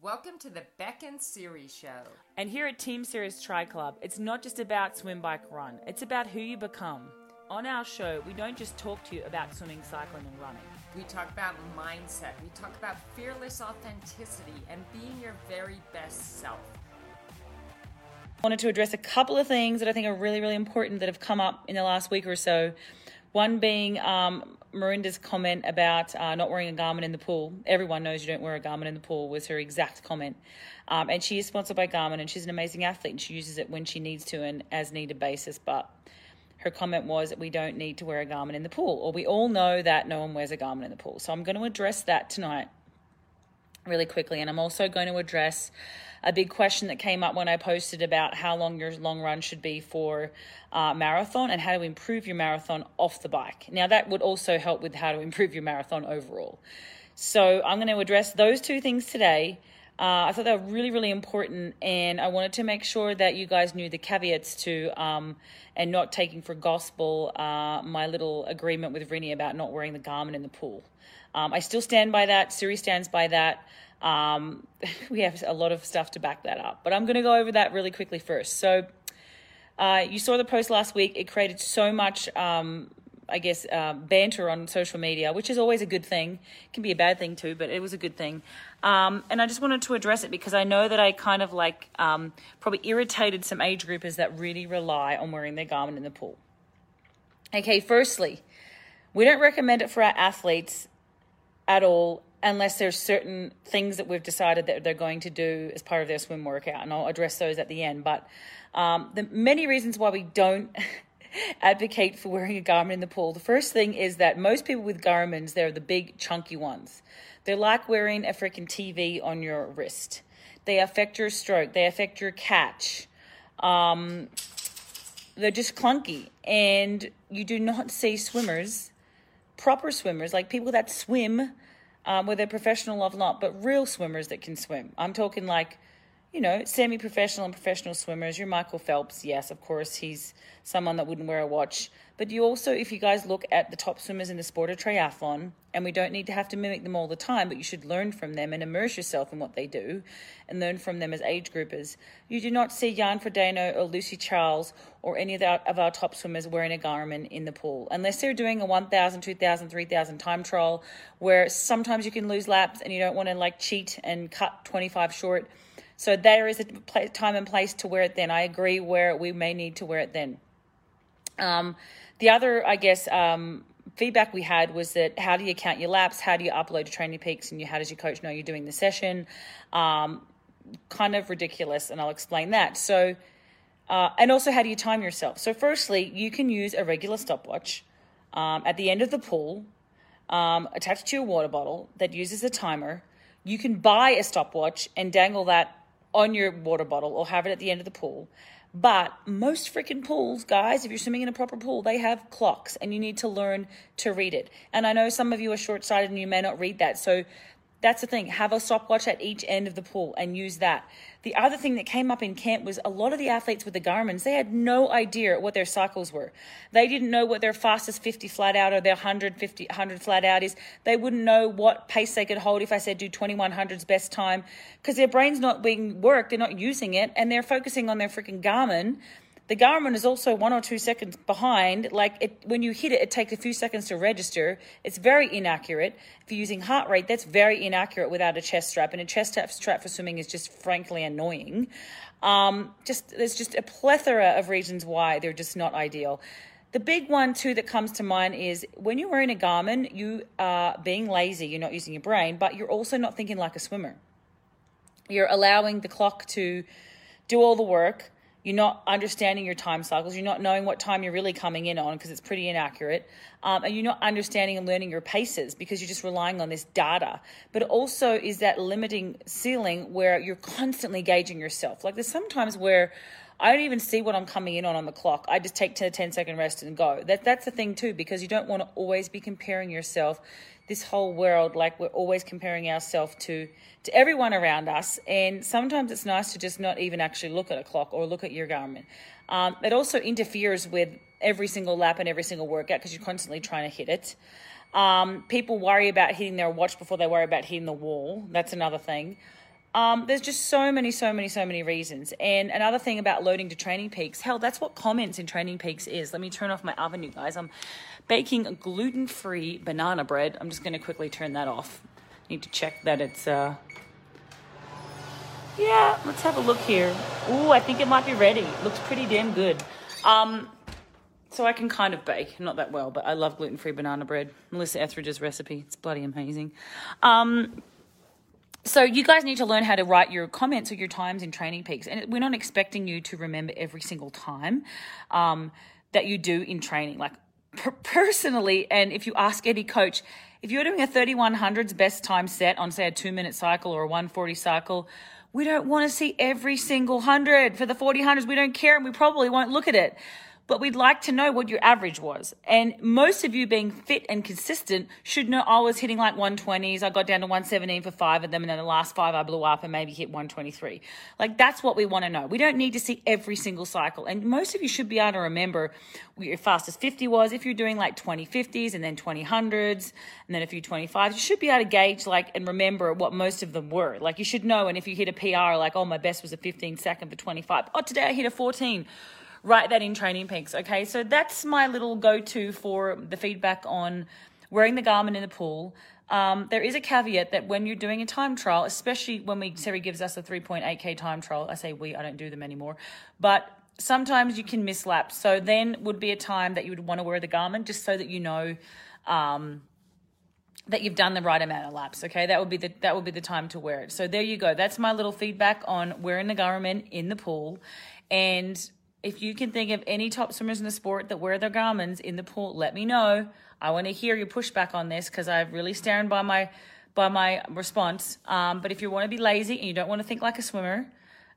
Welcome to the Bek and Siri Show. And here at Team Sirius Tri Club, it's not just about swim, bike, run, it's about who you become. On our show, we don't just talk to you about swimming, cycling, and running. We talk about mindset, we talk about fearless authenticity, and being your very best self. I wanted to address a couple of things that I think are really, really important that have come up in the last week or so. One being um, Mirinda's comment about uh, not wearing a Garmin in the pool. Everyone knows you don't wear a Garmin in the pool was her exact comment. Um, and she is sponsored by Garmin and she's an amazing athlete and she uses it when she needs to and as needed basis. But her comment was that we don't need to wear a Garmin in the pool, or we all know that no one wears a Garmin in the pool. So I'm going to address that tonight really quickly. And I'm also going to address a big question that came up when I posted about how long your long run should be for uh, marathon and how to improve your marathon off the bike. Now, that would also help with how to improve your marathon overall. So, I'm going to address those two things today. Uh, I thought they were really, really important, and I wanted to make sure that you guys knew the caveats to um, and not taking for gospel uh, my little agreement with Rinny about not wearing the Garmin in the pool. Um, I still stand by that. Siri stands by that. Um, we have a lot of stuff to back that up, but I'm going to go over that really quickly first. So, uh, you saw the post last week. It created so much, um, I guess, uh, banter on social media, which is always a good thing. It can be a bad thing too, but it was a good thing. Um, and I just wanted to address it because I know that I kind of like um, probably irritated some age groupers that really rely on wearing their Garmin in the pool. Okay, firstly, we don't recommend it for our athletes at all unless there's certain things that we've decided that they're going to do as part of their swim workout, and I'll address those at the end. But um, the many reasons why we don't advocate for wearing a Garmin in the pool. The first thing is that most people with Garmins, they're the big chunky ones. They're like wearing a freaking TV on your wrist. They affect your stroke. They affect your catch. Um, they're just clunky, and you do not see swimmers, proper swimmers, like people that swim um, whether professional or not, but real swimmers that can swim. I'm talking like, you know, semi professional and professional swimmers. Your Michael Phelps, yes, of course, he's someone that wouldn't wear a watch. But you also, if you guys look at the top swimmers in the sport of triathlon, and we don't need to have to mimic them all the time, but you should learn from them and immerse yourself in what they do and learn from them as age groupers. You do not see Jan Frodeno or Lucy Charles or any of our, of our top swimmers wearing a Garmin in the pool, unless they're doing a 1,000, 2,000, 3,000 time trial where sometimes you can lose laps and you don't want to like cheat and cut 25 short. So there is a time and place to wear it then. I agree where we may need to wear it then. Um, the other, I guess, um, feedback we had was that how do you count your laps? How do you upload to TrainingPeaks? And you, how does your coach know you're doing the session? Um, kind of ridiculous, and I'll explain that. So, uh, and also, how do you time yourself? So, firstly, you can use a regular stopwatch um, at the end of the pool, um, attached to your water bottle that uses a timer. You can buy a stopwatch and dangle that on your water bottle or have it at the end of the pool. But most freaking pools, guys, if you're swimming in a proper pool, they have clocks and you need to learn to read it. And I know some of you are short sighted and you may not read that. So that's the thing. Have a stopwatch at each end of the pool and use that. The other thing that came up in camp was a lot of the athletes with the Garmin's, they had no idea what their cycles were. They didn't know what their fastest 50 flat out or their 150, 100 flat out is. They wouldn't know what pace they could hold if I said do 2100's best time because their brain's not being worked. They're not using it and they're focusing on their freaking Garmin the Garmin is also one or two seconds behind. Like it, when you hit it, it takes a few seconds to register. It's very inaccurate. If you're using heart rate, that's very inaccurate without a chest strap. And a chest strap for swimming is just frankly annoying. Um, just there's just a plethora of reasons why they're just not ideal. The big one too that comes to mind is when you're wearing a Garmin, you are being lazy. You're not using your brain, but you're also not thinking like a swimmer. You're allowing the clock to do all the work you're not understanding your time cycles. You're not knowing what time you're really coming in on because it's pretty inaccurate. Um, and you're not understanding and learning your paces because you're just relying on this data. But also is that limiting ceiling where you're constantly gauging yourself. Like there's sometimes where I don't even see what I'm coming in on on the clock. I just take 10, 10 second rest and go. That, that's the thing too, because you don't want to always be comparing yourself this whole world like we're always comparing ourselves to to everyone around us and sometimes it's nice to just not even actually look at a clock or look at your Garmin. um, it also interferes with every single lap and every single workout because you're constantly trying to hit it um, people worry about hitting their watch before they worry about hitting the wall that's another thing Um, there's just so many, so many, so many reasons. And another thing about loading to Training Peaks, hell, that's what comments in Training Peaks is. Let me turn off my oven, you guys. I'm baking gluten free banana bread. I'm just going to quickly turn that off. Need to check that it's. Uh... Yeah, let's have a look here. Ooh, I think it might be ready. Looks pretty damn good. Um, so I can kind of bake, not that well, but I love gluten free banana bread. Melissa Etheridge's recipe. It's bloody amazing. Um, so you guys need to learn how to write your comments or your times in training peaks and we're not expecting you to remember every single time um, that you do in training. Like per- personally and if you ask any coach if you're doing a 3100s best time set on say a two minute cycle or a 140 cycle we don't want to see every single hundred. For the 4000s we don't care and we probably won't look at it but we'd like to know what your average was. And most of you being fit and consistent should know I was hitting like 120s. I got down to 117 for five of them. And then the last five I blew up and maybe hit 123. Like that's what we want to know. We don't need to see every single cycle. And most of you should be able to remember what your fastest 50 was. If you're doing like 20 50s and then 20 hundreds and then a few 25s, you should be able to gauge like and remember what most of them were. Like you should know. And if you hit a PR, like, oh, my best was a 15 second for 25. Oh, today I hit a 14 write that in Training Peaks. Okay, so that's my little go to for the feedback on wearing the Garmin in the pool. Um, there is a caveat that when you're doing a time trial, especially when we Siri gives us a 3.8k time trial, I say we, I don't do them anymore, but sometimes you can miss laps. So then would be a time that you would want to wear the Garmin just so that you know um, that you've done the right amount of laps. Okay, that would be the that would be the time to wear it. So there you go. That's my little feedback on wearing the Garmin in the pool, and if you can think of any top swimmers in the sport that wear their Garmin's in the pool, let me know. I want to hear your pushback on this because I've really stand by my by my response. Um, but if you want to be lazy and you don't want to think like a swimmer,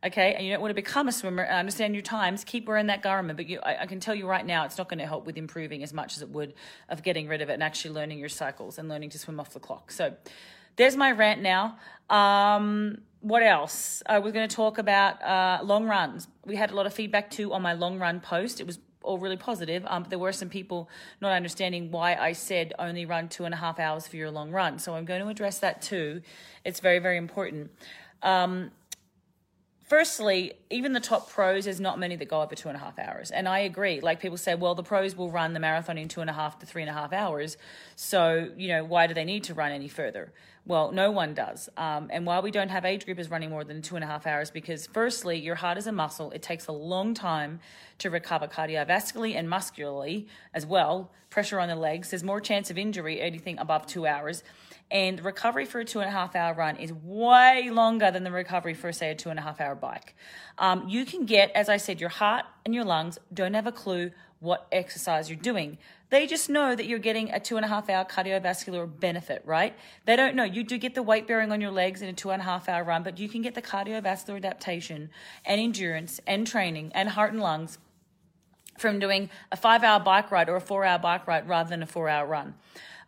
okay, and you don't want to become a swimmer and understand your times, keep wearing that Garmin. But you, I, I can tell you right now, it's not going to help with improving as much as it would of getting rid of it and actually learning your cycles and learning to swim off the clock. So there's my rant now. Um, what else? I was going to talk about uh, long runs. We had a lot of feedback too on my long run post. It was all really positive. Um, but there were some people not understanding why I said only run two and a half hours for your long run. So I'm going to address that too. It's very, very important. Um, firstly, even the top pros, there's not many that go over two and a half hours. And I agree. Like people say, well, the pros will run the marathon in two and a half to three and a half hours. So, you know, why do they need to run any further? Well, no one does. Um, and why we don't have age groupers running more than two and a half hours, because firstly, your heart is a muscle. It takes a long time to recover cardiovascularly and muscularly as well. Pressure on the legs. There's more chance of injury anything above two hours. And recovery for a two and a half hour run is way longer than the recovery for, say, a two and a half hour bike. Um, you can get, as I said, your heart and your lungs don't have a clue what exercise you're doing. They just know that you're getting a two and a half hour cardiovascular benefit, right? They don't know. You do get the weight bearing on your legs in a two and a half hour run, but you can get the cardiovascular adaptation and endurance and training and heart and lungs from doing a five hour bike ride or a four hour bike ride rather than a four hour run.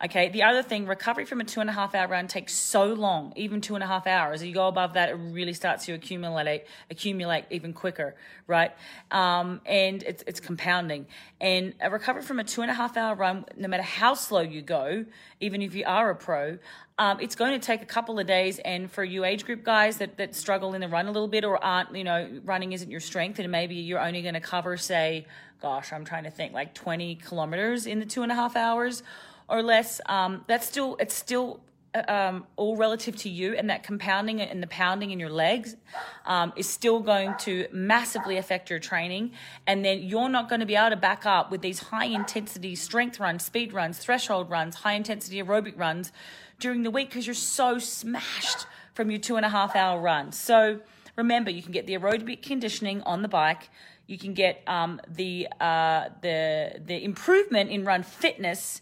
Okay. The other thing, recovery from a two and a half hour run takes so long, even two and a half hours. You go above that, it really starts to accumulate, accumulate even quicker, right? Um, and it's, it's compounding. And a recovery from a two and a half hour run, no matter how slow you go, even if you are a pro, um, it's going to take a couple of days. And for you age group guys that, that struggle in the run a little bit or aren't, you know, running isn't your strength, and maybe you're only going to cover, say, gosh, I'm trying to think, like 20 kilometers in the two and a half hours or less, um, that's still it's still uh, um, all relative to you, and that compounding and the pounding in your legs um, is still going to massively affect your training. And then you're not going to be able to back up with these high intensity strength runs, speed runs, threshold runs, high intensity aerobic runs during the week because you're so smashed from your two and a half hour run. So remember, you can get the aerobic conditioning on the bike. You can get um, the uh, the the improvement in run fitness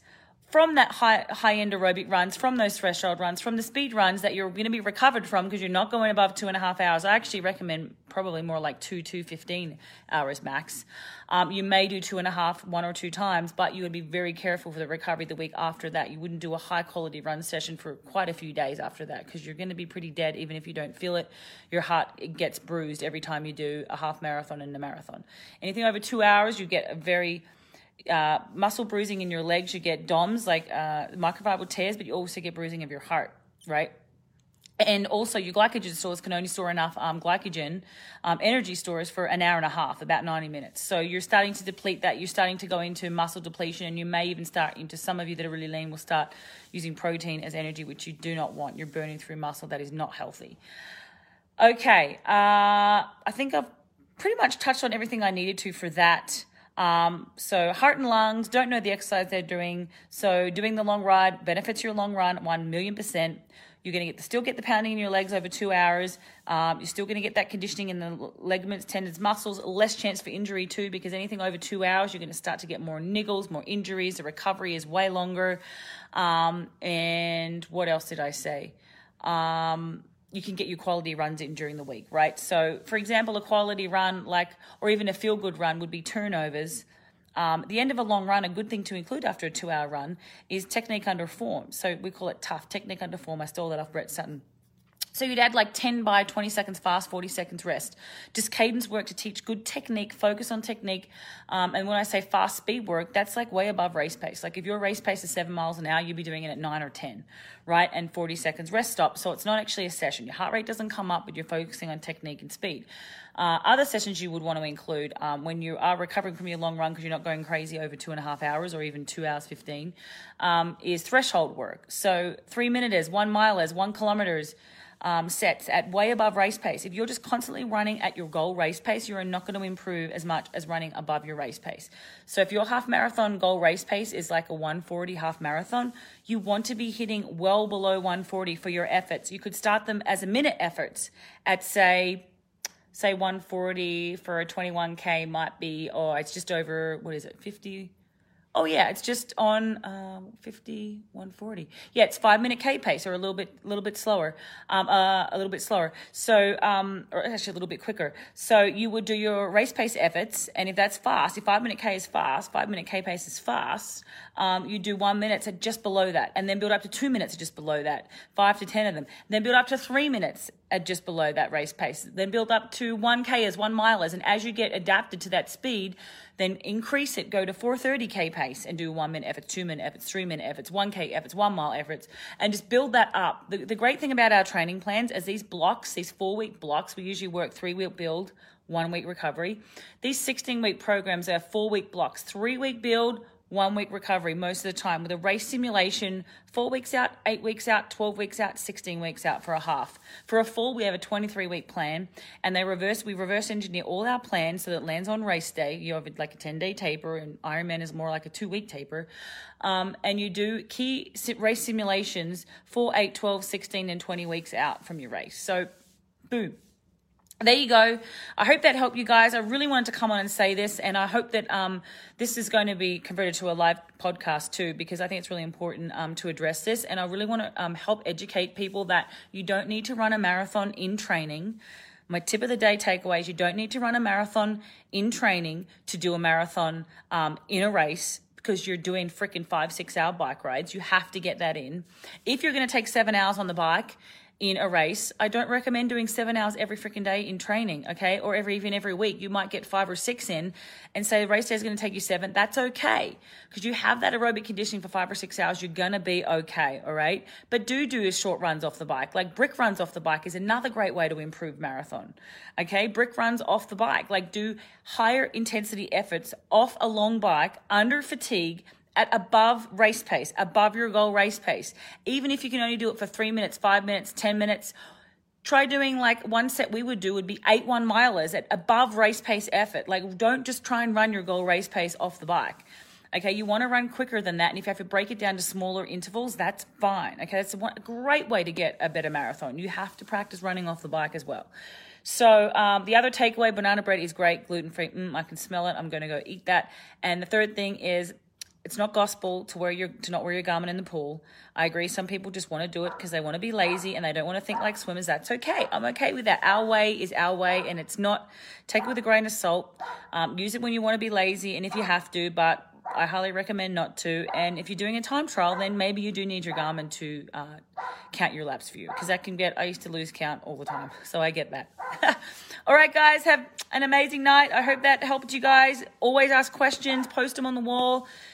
from that high high end aerobic runs, from those threshold runs, from the speed runs that you're going to be recovered from because you're not going above two and a half hours. I actually recommend probably more like two, two fifteen hours max. Um, you may do two and a half, one or two times, but you would be very careful for the recovery the week after that. You wouldn't do a high quality run session for quite a few days after that because you're going to be pretty dead even if you don't feel it. Your heart it gets bruised every time you do a half marathon and a marathon. Anything over two hours, you get a very uh, muscle bruising in your legs, you get DOMS, like uh, microfibril tears, but you also get bruising of your heart, right? and also your glycogen stores can only store enough um, glycogen um, energy stores for an hour and a half about 90 minutes. So you're starting to deplete that. You're starting to go into muscle depletion and you may even start into some of you that are really lean will start using protein as energy which you do not want. You're burning through muscle that is not healthy. Okay uh, i think i've pretty much touched on everything i needed to for that um, so heart and lungs don't know the exercise they're doing so doing the long ride benefits your long run 1 million percent you're going to get still get the pounding in your legs over two hours. Um, you're still going to get that conditioning in the ligaments, tendons, muscles. Less chance for injury too, because anything over two hours, you're going to start to get more niggles, more injuries. The recovery is way longer. Um, and what else did I say? Um, you can get your quality runs in during the week, right? So, for example, a quality run, like, or even a feel good run, would be turnovers um, the end of a long run, a good thing to include after a two hour run is technique under form. So we call it tough, technique under form. I stole that off Brett Sutton. So you'd add like 10 by 20 seconds fast, 40 seconds rest. Just cadence work to teach good technique, focus on technique. Um, and when I say fast speed work, that's like way above race pace. Like if your race pace is seven miles an hour, you'd be doing it at nine or 10, right? And 40 seconds rest stop. So it's not actually a session. Your heart rate doesn't come up, but you're focusing on technique and speed. Uh, other sessions you would want to include um, when you are recovering from your long run because you're not going crazy over two and a half hours or even two hours 15 um, is threshold work. So three minutes, one milers, one kilometers. Um, sets at way above race pace. If you're just constantly running at your goal race pace, you are not going to improve as much as running above your race pace. So if your half marathon goal race pace is like a 140 half marathon, you want to be hitting well below 140 for your efforts. You could start them as a minute efforts at say say 140 for a 21k might be or oh, it's just over what is it 50 Oh yeah, it's just on um, 50, 140. Yeah, it's five minute K pace or a little bit, a little bit slower, um, uh, a little bit slower. So, um, or actually a little bit quicker. So you would do your race pace efforts, and if that's fast, if five minute K is fast, five minute K pace is fast, um, you do one minute to just below that, and then build up to two minutes just below that, five to ten of them, then build up to three minutes at just below that race pace, then build up to one K as one milers, and as you get adapted to that speed then increase it, go to 430k pace and do one minute efforts, two minute efforts, three minute efforts, 1k efforts, one mile efforts, and just build that up. The, the great thing about our training plans is these blocks, these four week blocks, we usually work three week build, one week recovery. These 16 week programs are four week blocks, three week build, one week recovery most of the time with a race simulation four weeks out, eight weeks out, 12 weeks out, 16 weeks out for a half. For a full, we have a 23 week plan and they reverse, we reverse engineer all our plans so that it lands on race day. You have like a 10 day taper and Ironman is more like a two week taper. Um, and you do key race simulations for 8, 12, 16, and 20 weeks out from your race. So, boom there you go. I hope that helped you guys. I really wanted to come on and say this, and I hope that um, this is going to be converted to a live podcast too, because I think it's really important um, to address this. And I really want to um, help educate people that you don't need to run a marathon in training. My tip of the day takeaway is you don't need to run a marathon in training to do a marathon um, in a race because you're doing freaking five, six hour bike rides. You have to get that in. If you're going to take seven hours on the bike in a race, I don't recommend doing seven hours every freaking day in training, okay? Or every even every week. You might get five or six in and say race day is going to take you seven. That's okay. Because you have that aerobic conditioning for five or six hours, you're going to be okay, all right? But do do short runs off the bike. Like brick runs off the bike is another great way to improve marathon, okay? Brick runs off the bike. Like do higher intensity efforts off a long bike under fatigue at above race pace, above your goal race pace. Even if you can only do it for three minutes, five minutes, 10 minutes, try doing like one set we would do would be eight one milers at above race pace effort. Like, don't just try and run your goal race pace off the bike. Okay, you want to run quicker than that, and if you have to break it down to smaller intervals, that's fine. Okay, that's a, great way to get a better marathon. You have to practice running off the bike as well. So um, the other takeaway, banana bread is great, gluten free. Mm, I can smell it. I'm going to go eat that. And the third thing is it's not gospel to wear your to not wear your Garmin in the pool. I agree. Some people just want to do it because they want to be lazy and they don't want to think like swimmers. That's okay. I'm okay with that. Our way is our way, and it's not. Take it with a grain of salt. Um, use it when you want to be lazy and if you have to, but I highly recommend not to. And if you're doing a time trial, then maybe you do need your Garmin to uh, count your laps for you because that can get. I used to lose count all the time, so I get that. all right, guys, have an amazing night. I hope that helped you guys. Always ask questions, post them on the wall.